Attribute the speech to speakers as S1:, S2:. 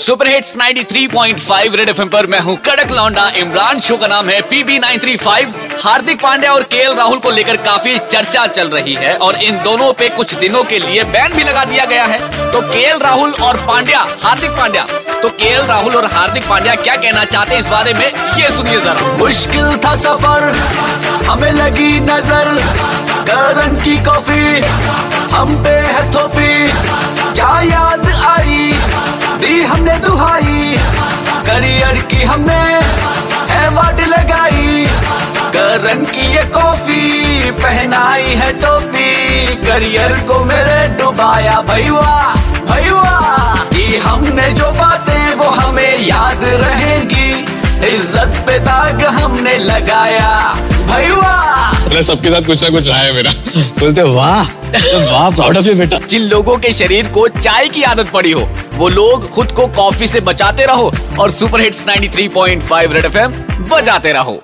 S1: Super hits 93.5 red FM पर मैं हूँ कड़क लौंडा। इमरान शो का नाम है पीबी 935 हार्दिक पांड्या और केएल राहुल को लेकर काफ़ी चर्चा चल रही है और इन दोनों पे कुछ दिनों के लिए बैन भी लगा दिया गया है। तो केएल राहुल और पांड्या, हार्दिक पांड्या। तो केएल राहुल और हार्दिक पांड्या क्या कहना चाहते हैं इस बारे में, ये सुनिए जरा।
S2: मुश्किल था सफ़र, हमें लगी नज़र करण की कॉफ़ी, हम पे है थोपी। करण की ये कॉफ़ी पहनाई है टोपी करियर को मेरे डुबाया भैया भैया। ये हमने जो बातें वो हमें याद रहेंगी इज़्ज़त पे दाग हमने लगाया भैया।
S3: मतलब सबके साथ कुछ ना कुछ रहा है मेरा। बोलते वाह वाह प्राउड ऑफ़ यू बेटा।
S1: जिन लोगों के शरीर को चाय की आदत पड़ी हो वो लोग खुद को कॉफ़ी से बचाते रहो और सुपर हिट्स 93.5 रेड एफएम बजाते रहो।